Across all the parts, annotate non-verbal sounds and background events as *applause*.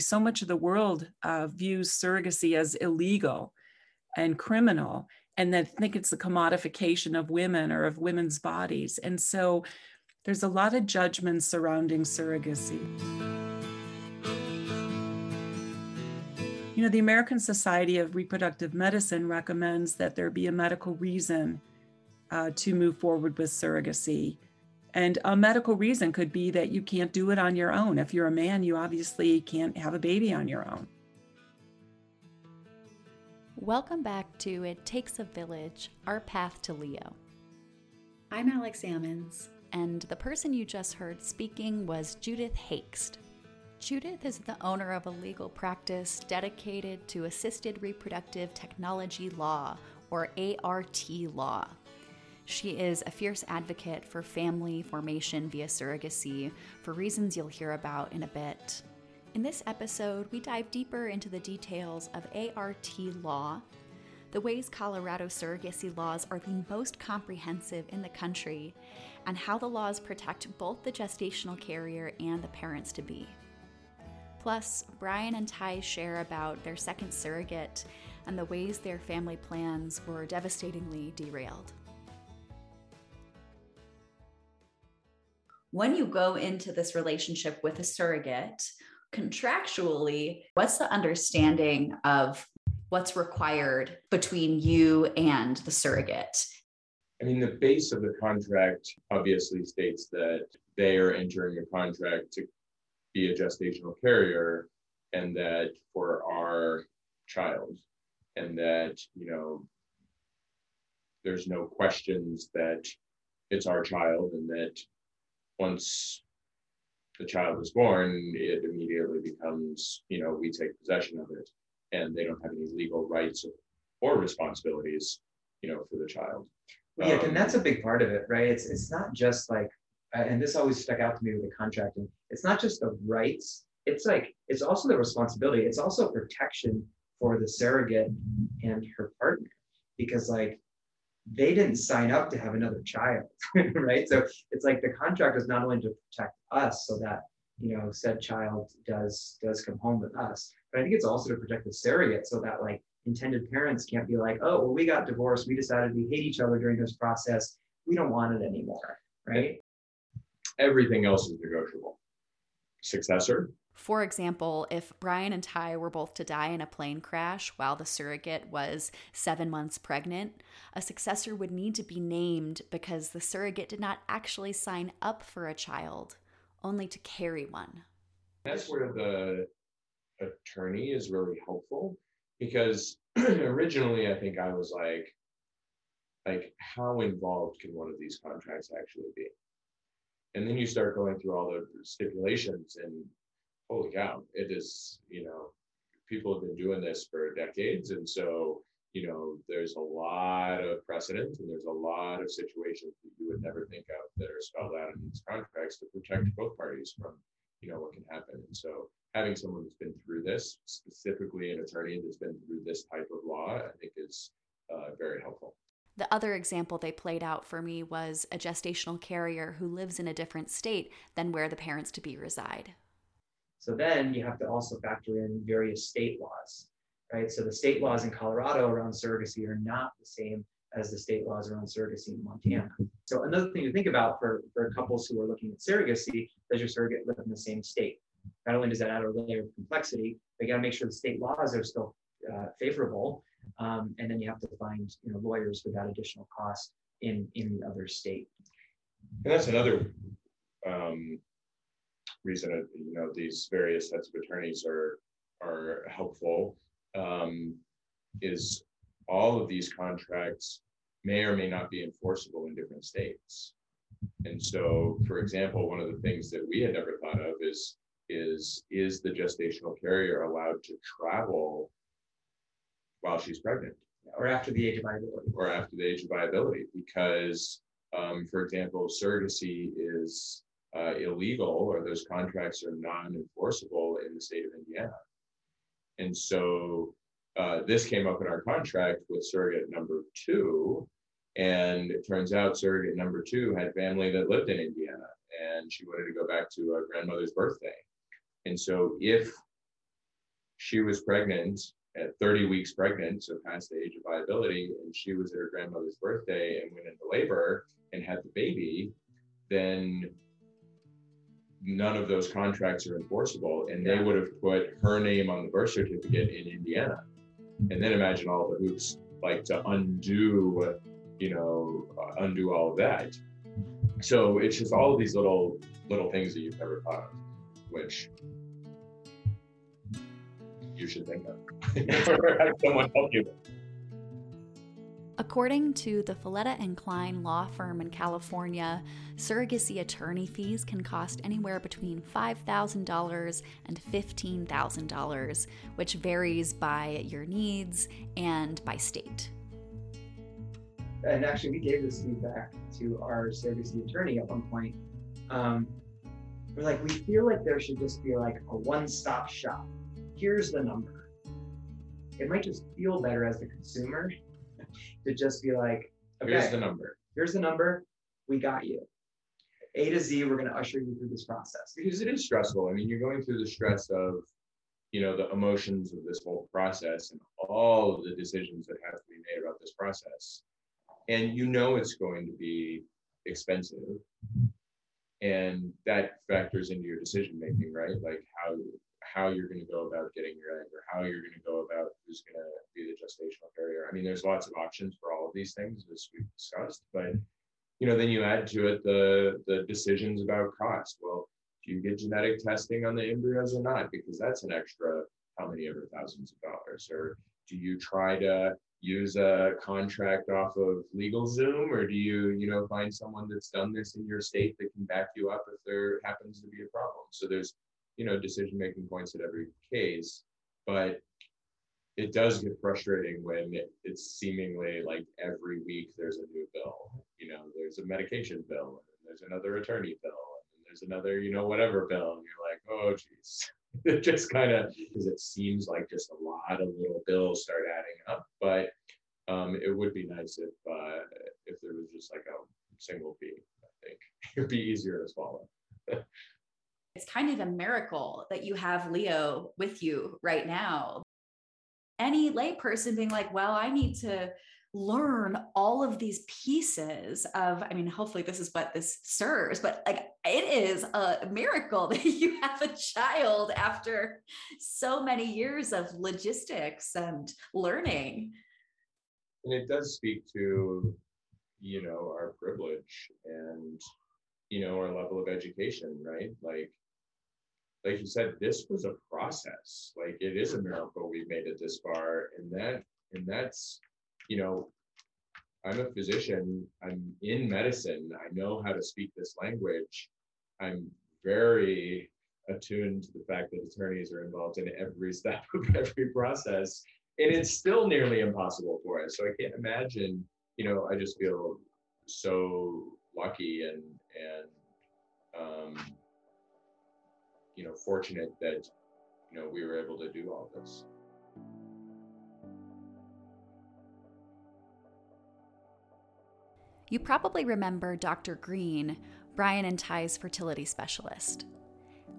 So much of the world uh, views surrogacy as illegal and criminal, and that think it's the commodification of women or of women's bodies. And so there's a lot of judgment surrounding surrogacy. You know, the American Society of Reproductive Medicine recommends that there be a medical reason uh, to move forward with surrogacy. And a medical reason could be that you can't do it on your own. If you're a man, you obviously can't have a baby on your own. Welcome back to It Takes a Village Our Path to Leo. I'm Alex Ammons. And the person you just heard speaking was Judith Hoechst. Judith is the owner of a legal practice dedicated to assisted reproductive technology law, or ART law. She is a fierce advocate for family formation via surrogacy for reasons you'll hear about in a bit. In this episode, we dive deeper into the details of ART law, the ways Colorado surrogacy laws are the most comprehensive in the country, and how the laws protect both the gestational carrier and the parents to be. Plus, Brian and Ty share about their second surrogate and the ways their family plans were devastatingly derailed. When you go into this relationship with a surrogate, contractually, what's the understanding of what's required between you and the surrogate? I mean, the base of the contract obviously states that they are entering a contract to be a gestational carrier and that for our child, and that, you know, there's no questions that it's our child and that once the child is born, it immediately becomes, you know, we take possession of it and they don't have any legal rights or responsibilities, you know, for the child. Well, yeah, um, and that's a big part of it, right? It's it's not just like, uh, and this always stuck out to me with the contracting. It's not just the rights. It's like it's also the responsibility. It's also protection for the surrogate and her partner, because like they didn't sign up to have another child, *laughs* right? So it's like the contract is not only to protect us so that you know said child does does come home with us, but I think it's also to protect the surrogate so that like intended parents can't be like, oh, well, we got divorced, we decided we hate each other during this process, we don't want it anymore, right? Everything else is negotiable. Successor, for example, if Brian and Ty were both to die in a plane crash while the surrogate was seven months pregnant, a successor would need to be named because the surrogate did not actually sign up for a child, only to carry one. That's where uh, the attorney is really helpful because *clears throat* originally I think I was like, like how involved can one of these contracts actually be? And then you start going through all the stipulations and holy cow, it is, you know, people have been doing this for decades. And so, you know, there's a lot of precedent and there's a lot of situations that you would never think of that are spelled out in these contracts to protect both parties from, you know, what can happen. And so having someone who's been through this, specifically an attorney that's been through this type of law, I think is uh, very helpful. The other example they played out for me was a gestational carrier who lives in a different state than where the parents to be reside. So then you have to also factor in various state laws, right? So the state laws in Colorado around surrogacy are not the same as the state laws around surrogacy in Montana. So another thing to think about for, for couples who are looking at surrogacy, does your surrogate live in the same state? Not only does that add a layer of complexity, but you got to make sure the state laws are still uh, favorable, um, and then you have to find you know lawyers that additional cost in in the other state. And that's another um, reason you know these various sets of attorneys are are helpful um, is all of these contracts may or may not be enforceable in different states. And so, for example, one of the things that we had never thought of is is is the gestational carrier allowed to travel while she's pregnant or after the age of viability or after the age of viability because um, for example surrogacy is uh, illegal or those contracts are non-enforceable in the state of Indiana. And so uh, this came up in our contract with surrogate number two. And it turns out surrogate number two had family that lived in Indiana and she wanted to go back to a grandmother's birthday. And so if she was pregnant at 30 weeks pregnant, so past the age of viability, and she was at her grandmother's birthday and went into labor and had the baby, then none of those contracts are enforceable. And they would have put her name on the birth certificate in Indiana. And then imagine all the hoops like to undo, you know, uh, undo all of that. So it's just all of these little little things that you've never thought of, which you should think of. *laughs* or have someone help you. According to the Folletta and Klein law firm in California, surrogacy attorney fees can cost anywhere between $5,000 and $15,000, which varies by your needs and by state. And actually, we gave this feedback to our surrogacy attorney at one point. Um, we're like, we feel like there should just be like a one stop shop. Here's the number. It might just feel better as the consumer to just be like, okay, Here's the number. here's the number, we got you. A to Z, we're going to usher you through this process. because it is stressful. I mean, you're going through the stress of, you know, the emotions of this whole process and all of the decisions that have to be made about this process. And you know it's going to be expensive. And that factors into your decision making, right? Like how how you're going to go about getting your egg or how you're going to go about who's going to be the gestational carrier. I mean, there's lots of options for all of these things as we've discussed, but you know, then you add to it the the decisions about cost. Well, do you get genetic testing on the embryos or not? Because that's an extra how many ever thousands of dollars. Or do you try to use a contract off of LegalZoom, or do you, you know, find someone that's done this in your state that can back you up if there happens to be a problem? So there's, you know, decision making points at every case, but it does get frustrating when it, it's seemingly like every week there's a new bill. You know, there's a medication bill, and there's another attorney bill, and there's another, you know, whatever bill, and you're like, oh, geez. *laughs* it just kind of because it seems like just a lot of little bills start adding up. But um, it would be nice if uh, if there was just like a single fee. I think *laughs* it'd be easier to swallow. *laughs* It's kind of a miracle that you have Leo with you right now. Any layperson being like, well, I need to learn all of these pieces of i mean hopefully this is what this serves but like it is a miracle *laughs* that you have a child after so many years of logistics and learning and it does speak to you know our privilege and you know our level of education right like like you said this was a process like it is a miracle we made it this far and that and that's you know, I'm a physician, I'm in medicine, I know how to speak this language. I'm very attuned to the fact that attorneys are involved in every *laughs* step of every process. And it's still nearly impossible for us. So I can't imagine, you know, I just feel so lucky and and um, you know fortunate that you know we were able to do all this. You probably remember Dr. Green, Brian and Ty's fertility specialist.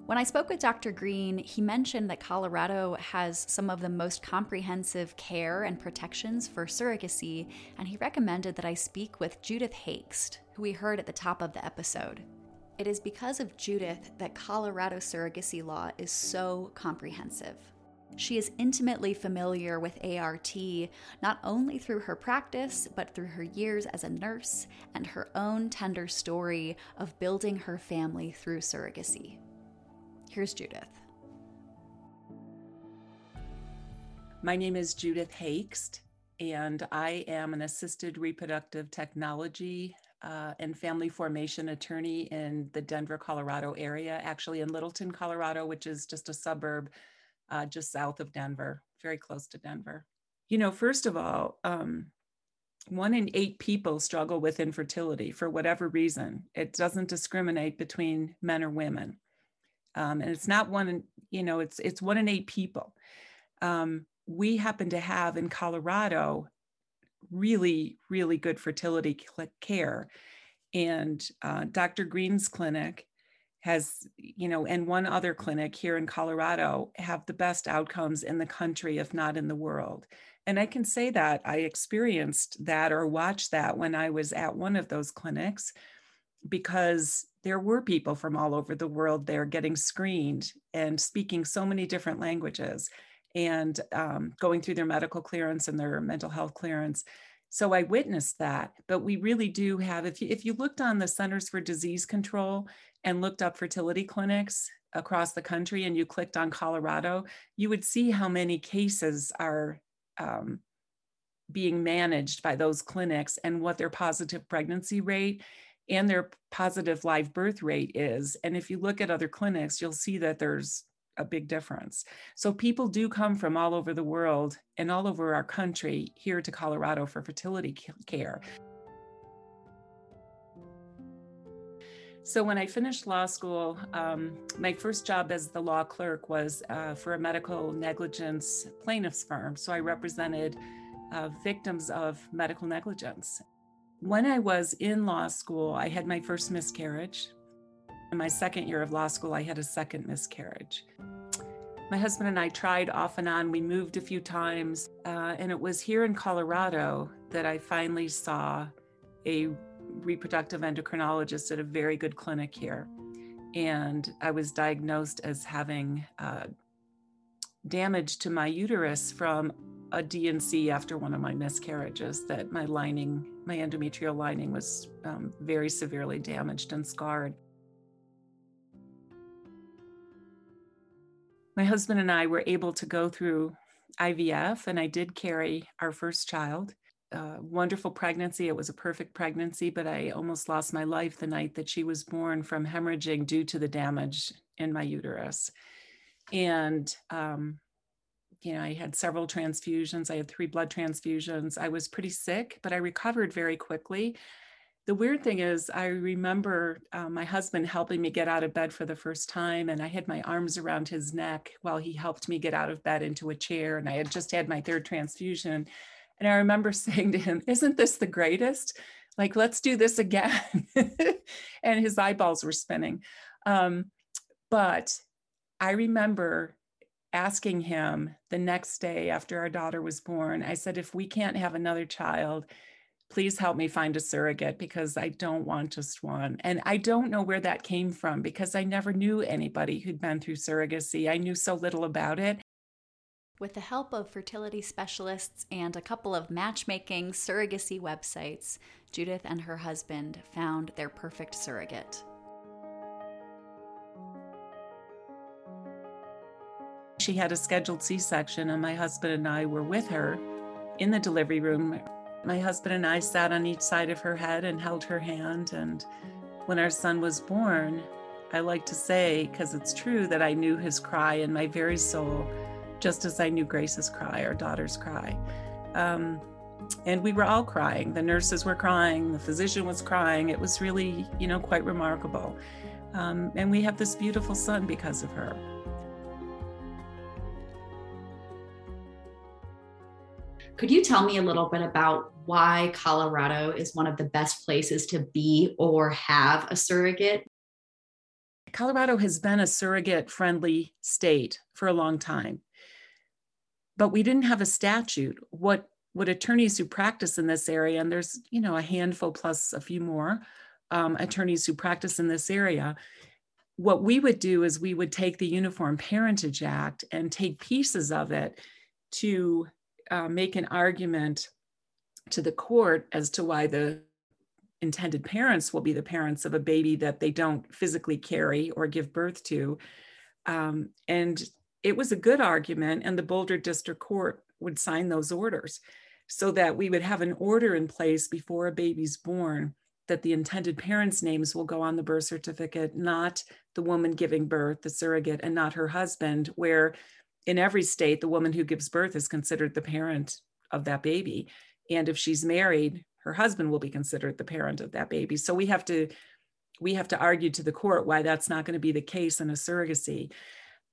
When I spoke with Dr. Green, he mentioned that Colorado has some of the most comprehensive care and protections for surrogacy, and he recommended that I speak with Judith Hoechst, who we heard at the top of the episode. It is because of Judith that Colorado surrogacy law is so comprehensive. She is intimately familiar with ART, not only through her practice, but through her years as a nurse and her own tender story of building her family through surrogacy. Here's Judith. My name is Judith Hoechst, and I am an assisted reproductive technology uh, and family formation attorney in the Denver, Colorado area, actually in Littleton, Colorado, which is just a suburb uh, just south of Denver, very close to Denver. You know, first of all, um, one in eight people struggle with infertility for whatever reason. It doesn't discriminate between men or women, um, and it's not one. In, you know, it's it's one in eight people. Um, we happen to have in Colorado really really good fertility care, and uh, Dr. Green's clinic has, you know, and one other clinic here in Colorado have the best outcomes in the country, if not in the world. And I can say that I experienced that or watched that when I was at one of those clinics because there were people from all over the world there getting screened and speaking so many different languages and um, going through their medical clearance and their mental health clearance. So I witnessed that. But we really do have, if you, if you looked on the Centers for Disease Control and looked up fertility clinics across the country and you clicked on Colorado, you would see how many cases are um, being managed by those clinics and what their positive pregnancy rate and their positive live birth rate is. And if you look at other clinics, you'll see that there's a big difference. So people do come from all over the world and all over our country here to Colorado for fertility care. So when I finished law school, um, my first job as the law clerk was uh, for a medical negligence plaintiff's firm. So I represented uh, victims of medical negligence. When I was in law school, I had my first miscarriage. In my second year of law school, I had a second miscarriage. My husband and I tried off and on. We moved a few times, uh, and it was here in Colorado that I finally saw a reproductive endocrinologist at a very good clinic here. And I was diagnosed as having uh, damage to my uterus from a D&C after one of my miscarriages, that my lining, my endometrial lining was um, very severely damaged and scarred. My husband and I were able to go through IVF, and I did carry our first child uh, wonderful pregnancy. It was a perfect pregnancy, but I almost lost my life the night that she was born from hemorrhaging due to the damage in my uterus. And, um, you know, I had several transfusions. I had three blood transfusions. I was pretty sick, but I recovered very quickly. The weird thing is, I remember uh, my husband helping me get out of bed for the first time, and I had my arms around his neck while he helped me get out of bed into a chair. And I had just had my third transfusion and I remember *laughs* saying to him, Isn't this the greatest? Like, let's do this again. *laughs* and his eyeballs were spinning. Um, but I remember asking him the next day after our daughter was born, I said, If we can't have another child, please help me find a surrogate because I don't want just one. And I don't know where that came from because I never knew anybody who'd been through surrogacy. I knew so little about it. With the help of fertility specialists and a couple of matchmaking surrogacy websites, Judith and her husband found their perfect surrogate. She had a scheduled C section, and my husband and I were with her in the delivery room. My husband and I sat on each side of her head and held her hand. And when our son was born, I like to say, because it's true, that I knew his cry in my very soul just as I knew Grace's cry, our daughter's cry. Um, and we were all crying. The nurses were crying, the physician was crying. It was really, you know, quite remarkable. Um, and we have this beautiful son because of her. Could you tell me a little bit about why Colorado is one of the best places to be or have a surrogate? Colorado has been a surrogate friendly state for a long time but we didn't have a statute. What what attorneys who practice in this area, and there's you know a handful plus a few more um, attorneys who practice in this area. What we would do is we would take the Uniform Parentage Act and take pieces of it to uh, make an argument to the court as to why the intended parents will be the parents of a baby that they don't physically carry or give birth to. Um, and it was a good argument, and the Boulder District Court would sign those orders so that we would have an order in place before a baby's born that the intended parents' names will go on the birth certificate, not the woman giving birth, the surrogate, and not her husband, where in every state, the woman who gives birth is considered the parent of that baby. And if she's married, her husband will be considered the parent of that baby. So we have to we have to argue to the court why that's not going to be the case in a surrogacy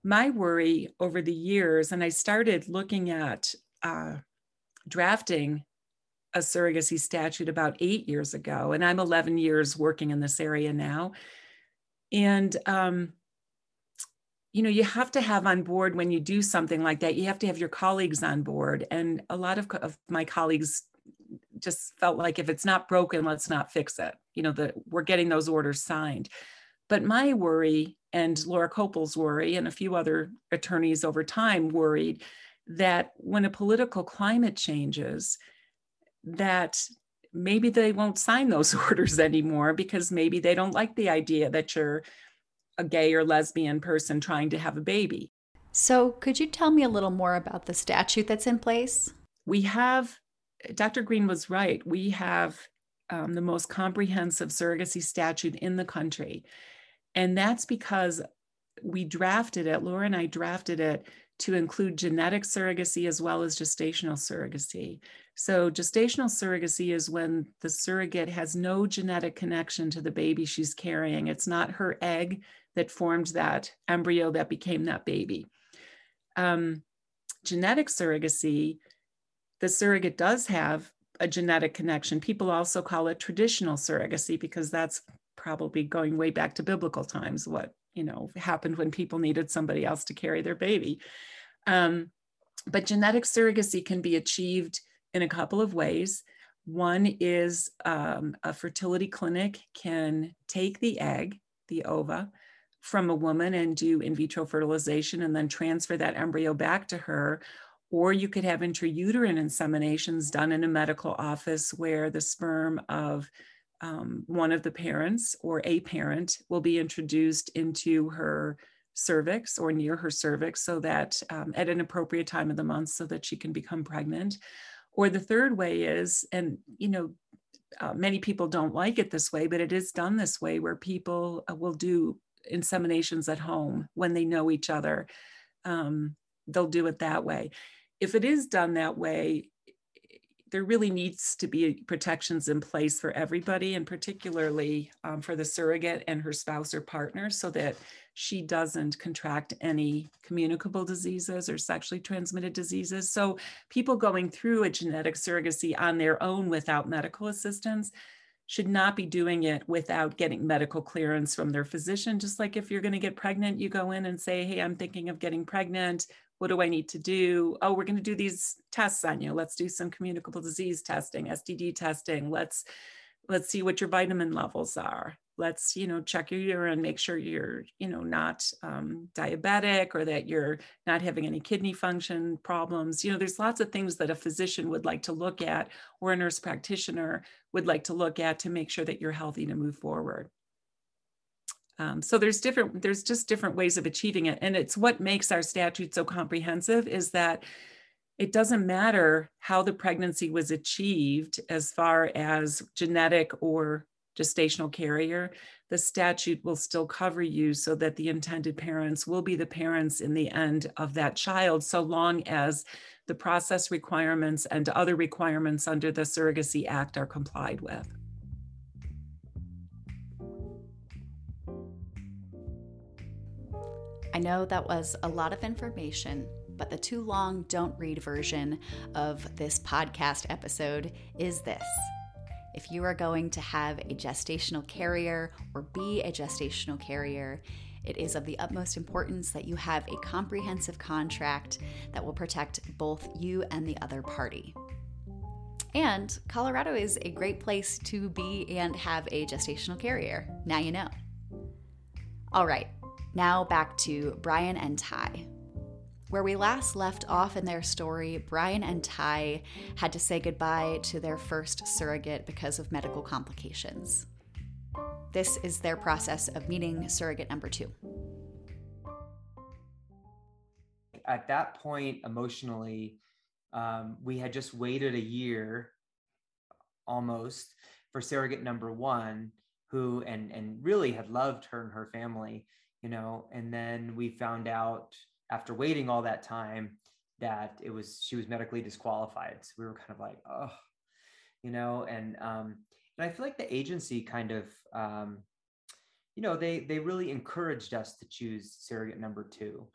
my worry over the years, and I started looking at uh, drafting a surrogacy statute about eight years ago, and I'm 11 years working in this area now. And um, you know, you have to have on board when you do something like that, you have to have your colleagues on board. And a lot of, of my colleagues just felt like if it's not broken, let's not fix it. You know, that we're getting those orders signed. But my worry and Laura Copel's worry and a few other attorneys over time worried that when a political climate changes, that maybe they won't sign those *laughs* orders anymore because maybe they don't like the idea that you're a gay or lesbian person trying to have a baby. So, could you tell me a little more about the statute that's in place? We have, Dr. Green was right. We have um, the most comprehensive surrogacy statute in the country. And that's because we drafted it, Laura and I drafted it to include genetic surrogacy as well as gestational surrogacy. So, gestational surrogacy is when the surrogate has no genetic connection to the baby she's carrying. It's not her egg that formed that embryo that became that baby. Um, genetic surrogacy, the surrogate does have a genetic connection. People also call it traditional surrogacy because that's probably going way back to biblical times, what you know happened when people needed somebody else to carry their baby. Um, but genetic surrogacy can be achieved in a couple of ways. One is um, a fertility clinic can take the egg, the ova, from a woman and do in vitro fertilization and then transfer that embryo back to her. Or you could have intrauterine inseminations done in a medical office where the sperm of um, one of the parents or a parent will be introduced into her cervix or near her cervix so that um, at an appropriate time of the month so that she can become pregnant. Or the third way is, and you know, uh, many people don't like it this way, but it is done this way where people uh, will do inseminations at home when they know each other. Um, they'll do it that way. If it is done that way, there really needs to be protections in place for everybody, and particularly um, for the surrogate and her spouse or partner, so that she doesn't contract any communicable diseases or sexually transmitted diseases. So, people going through a genetic surrogacy on their own without medical assistance should not be doing it without getting medical clearance from their physician. Just like if you're going to get pregnant, you go in and say, Hey, I'm thinking of getting pregnant. What do I need to do? Oh, we're going to do these tests on you. Let's do some communicable disease testing, STD testing. Let's let's see what your vitamin levels are let's you know check your urine make sure you're you know not um, diabetic or that you're not having any kidney function problems. You know there's lots of things that a physician would like to look at or a nurse practitioner would like to look at to make sure that you're healthy to move forward. Um, so there's different there's just different ways of achieving it. And it's what makes our statute so comprehensive is that it doesn't matter how the pregnancy was achieved as far as genetic or gestational carrier, the statute will still cover you so that the intended parents will be the parents in the end of that child, so long as the process requirements and other requirements under the Surrogacy Act are complied with. I know that was a lot of information, but the too long don't read version of this podcast episode is this. If you are going to have a gestational carrier or be a gestational carrier, it is of the utmost importance that you have a comprehensive contract that will protect both you and the other party. And Colorado is a great place to be and have a gestational carrier. Now you know. All right, now back to Brian and Ty. Where we last left off in their story, Brian and Ty had to say goodbye to their first surrogate because of medical complications. This is their process of meeting surrogate number two. At that point, emotionally, um, we had just waited a year almost for surrogate number one, who and and really had loved her and her family, you know. And then we found out after waiting all that time that it was she was medically disqualified. So we were kind of like oh you know and um and i feel like the agency kind of um you know they they really encouraged us to choose surrogate number two.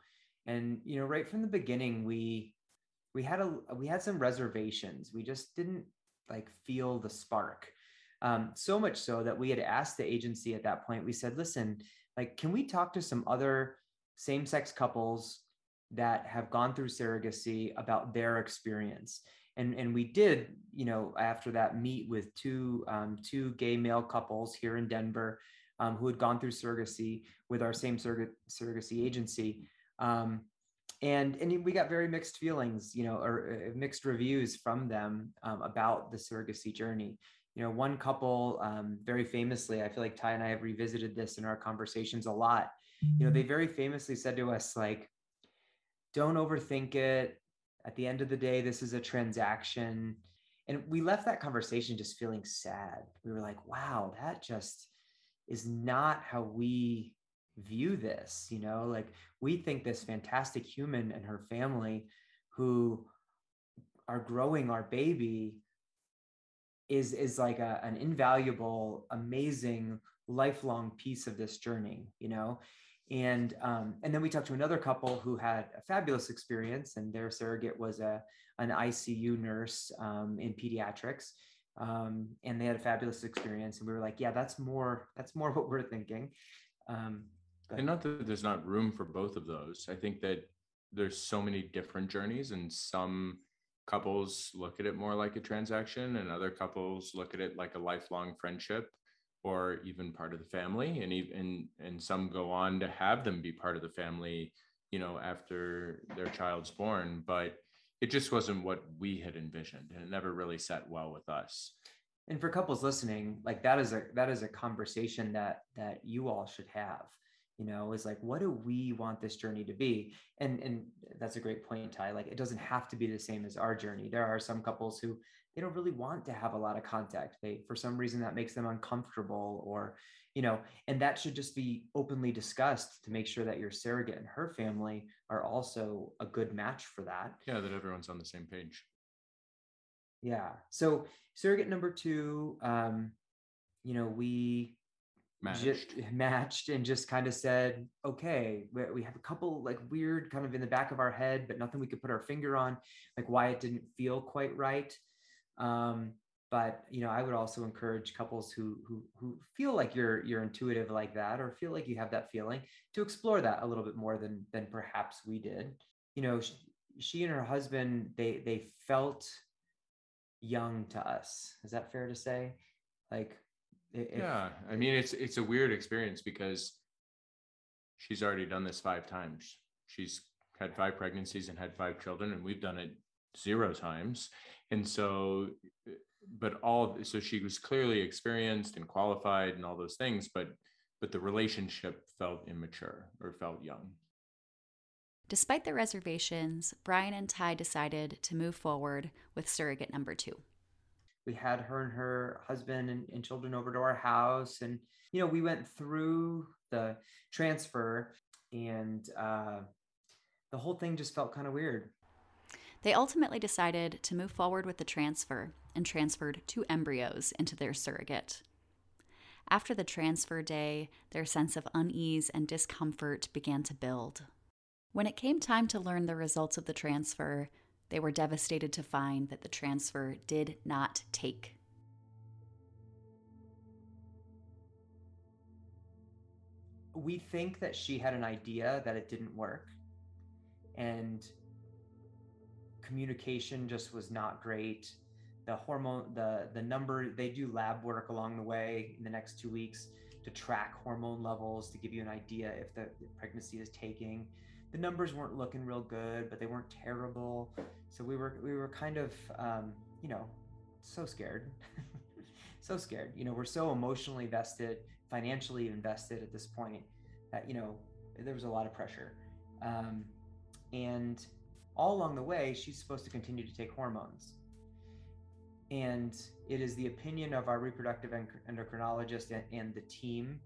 And you know right from the beginning we we had a we had some reservations. We just didn't like feel the spark um, so much so that we had asked the agency at that point we said listen like, can we talk to some other same sex couples that have gone through surrogacy about their experience? And, and we did, you know, after that meet with two um, two gay male couples here in Denver um, who had gone through surrogacy with our same surrog- surrogacy agency. Um, and and we got very mixed feelings, you know, or uh, mixed reviews from them um, about the surrogacy journey. You know, one couple um, very famously, I feel like Ty and I have revisited this in our conversations a lot. You know, they mm-hmm. very famously said to us like, "Don't overthink it. At the end of the day, this is a transaction." And we left that conversation just feeling sad. We were like, "Wow, that just." is not how we view this you know like we think this fantastic human and her family who are growing our baby is is like a, an invaluable amazing lifelong piece of this journey you know and um, and then we talked to another couple who had a fabulous experience and their surrogate was a an icu nurse um, in pediatrics. Um, and they had a fabulous experience and we were like yeah that's more that's more *laughs* what we're thinking. Um, and not that there's not room for both of those. I think that there's so many different journeys and some couples look at it more like a transaction and other couples look at it like a lifelong friendship or even part of the family and even and some go on to have them be part of the family you know after their child's born but it just wasn't what we had envisioned and it never really sat well with us. And for couples listening like that is a that is a conversation that that you all should have you know is like what do we want this journey to be? And and that's a great point ty like it doesn't have to be the same as our journey. There are some couples who they don't really want to have a lot of contact they for some reason that makes them uncomfortable or you know and that should just be openly discussed to make sure that your surrogate and her family are also a good match for that yeah that everyone's on the same page yeah so surrogate number two um you know we matched. Just matched and just kind of said, okay, we, we have a couple like weird kind of in the back of our head, but nothing we could put our finger on, like why it didn't feel quite right. Um, but you know, I would also encourage couples who who who feel like you're you're intuitive like that, or feel like you have that feeling, to explore that a little bit more than than perhaps we did. You know, she, she and her husband they they felt young to us. Is that fair to say? Like if, yeah, I mean it's it's a weird experience because she's already done this five times. She's had five pregnancies and had five children, and we've done it zero times. And so, but all so she was clearly experienced and qualified and all those things, but but the relationship felt immature or felt young. Despite the reservations, Brian and Ty decided to move forward with surrogate number two we had her and her husband and, and children over to our house and you know we went through the transfer and uh, the whole thing just felt kind of weird they ultimately decided to move forward with the transfer and transferred two embryos into their surrogate after the transfer day their sense of unease and discomfort began to build when it came time to learn the results of the transfer they were devastated to find that the transfer did not take. We think that she had an idea that it didn't work, and communication just was not great. The hormone, the the number, they do lab work along the way in the next two weeks to track hormone levels to give you an idea if the, pregnancy is taking the numbers weren't looking real good, but they weren't terrible. So we were we were kind of um, you know so scared, *laughs* so scared. You know, we're so emotionally vested, financially invested at this point that you know there was a lot of pressure, um, and all along the way, she's supposed to continue to take hormones. And it is the opinion of our reproductive endocrinologist and, and the team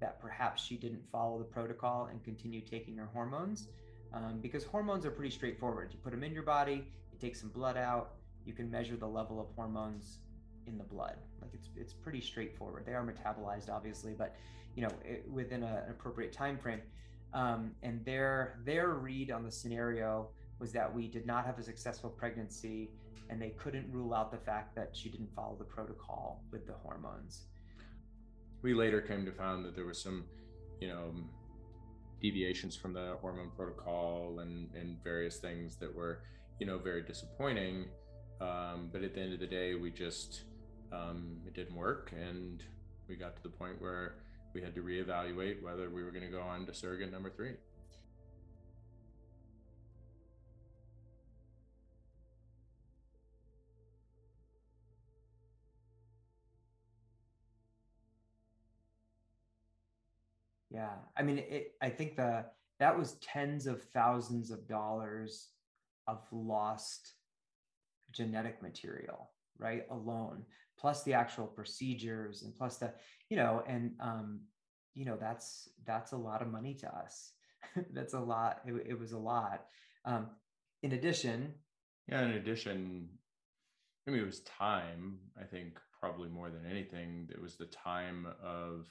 that perhaps she didn't follow the protocol and continue taking her hormones. Um, because hormones are pretty straightforward. You put them in your body, you take some blood out, you can measure the level of hormones in the blood. Like it's it's pretty straightforward. They are metabolized, obviously, but you know it, within a, an appropriate time frame. Um, and their their read on the scenario was that we did not have a successful pregnancy, and they couldn't rule out the fact that she didn't follow the protocol with the hormones we later came to find that there was some you know, deviations from the hormone protocol and, and various things that were, you know, very disappointing. Um, but at the end of the day, we just, um, it didn't work. And we got to the point where we had to reevaluate whether we were going to go on to surrogate number three. Yeah, I mean, it, I think the that was tens of thousands of dollars of lost genetic material, right? Alone, plus the actual procedures, and plus the, you know, and um, you know, that's that's a lot of money to us. *laughs* that's a lot. It, it was a lot. Um, in addition, yeah. In addition, I mean, it was time. I think probably more than anything, it was the time of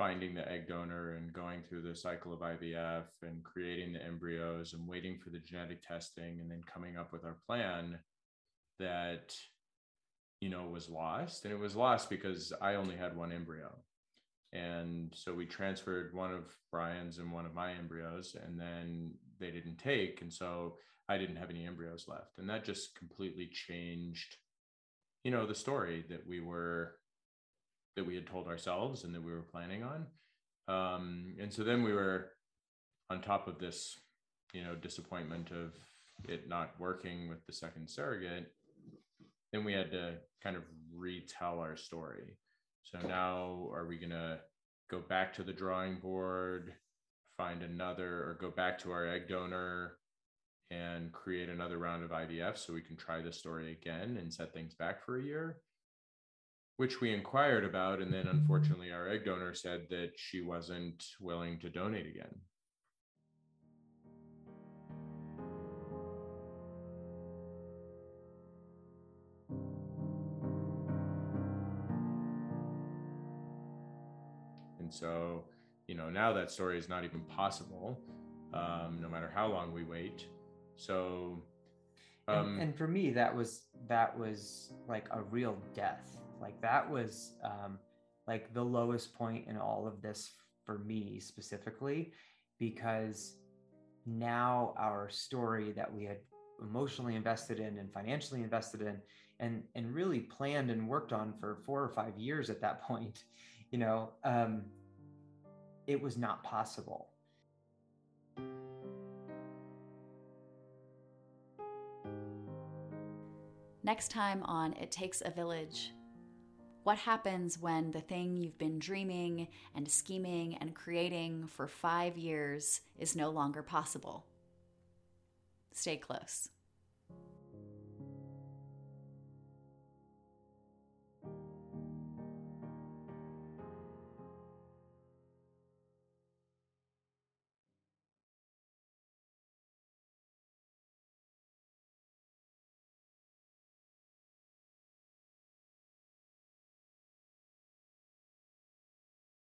finding the egg donor and going through the cycle of IVF and creating the embryos and waiting for the genetic testing and then coming up with our plan that you know was lost. And it was lost because I only had one embryo. And so we transferred one of Brian's and one of my embryos and then they didn't take. And so I didn't have any embryos left. And that just completely changed you know the story that we were that we had told ourselves and that we were planning on. Um, and so then we were on top of this, you know, disappointment of it not working with the second surrogate. Then we had to kind of retell our story. So now are we going to go back to the drawing board, find another, or go back to our egg donor and create another round of IVF so we can try the story again and set things back for a year? Which we inquired about. And then unfortunately, our egg donor said that she wasn't willing to donate again. And so, you know, now that story is not even possible, um, no matter how long we wait. So, um, and, and for me, that was that was like a real death like that was um, like the lowest point in all of this for me specifically, because now our story that we had emotionally invested in and financially invested in and and really planned and worked on for four or five years at that *laughs* point you know um, it was not possible. Next time on it takes a village what happens when the thing you've been dreaming and scheming and creating for five years is no longer possible? Stay close.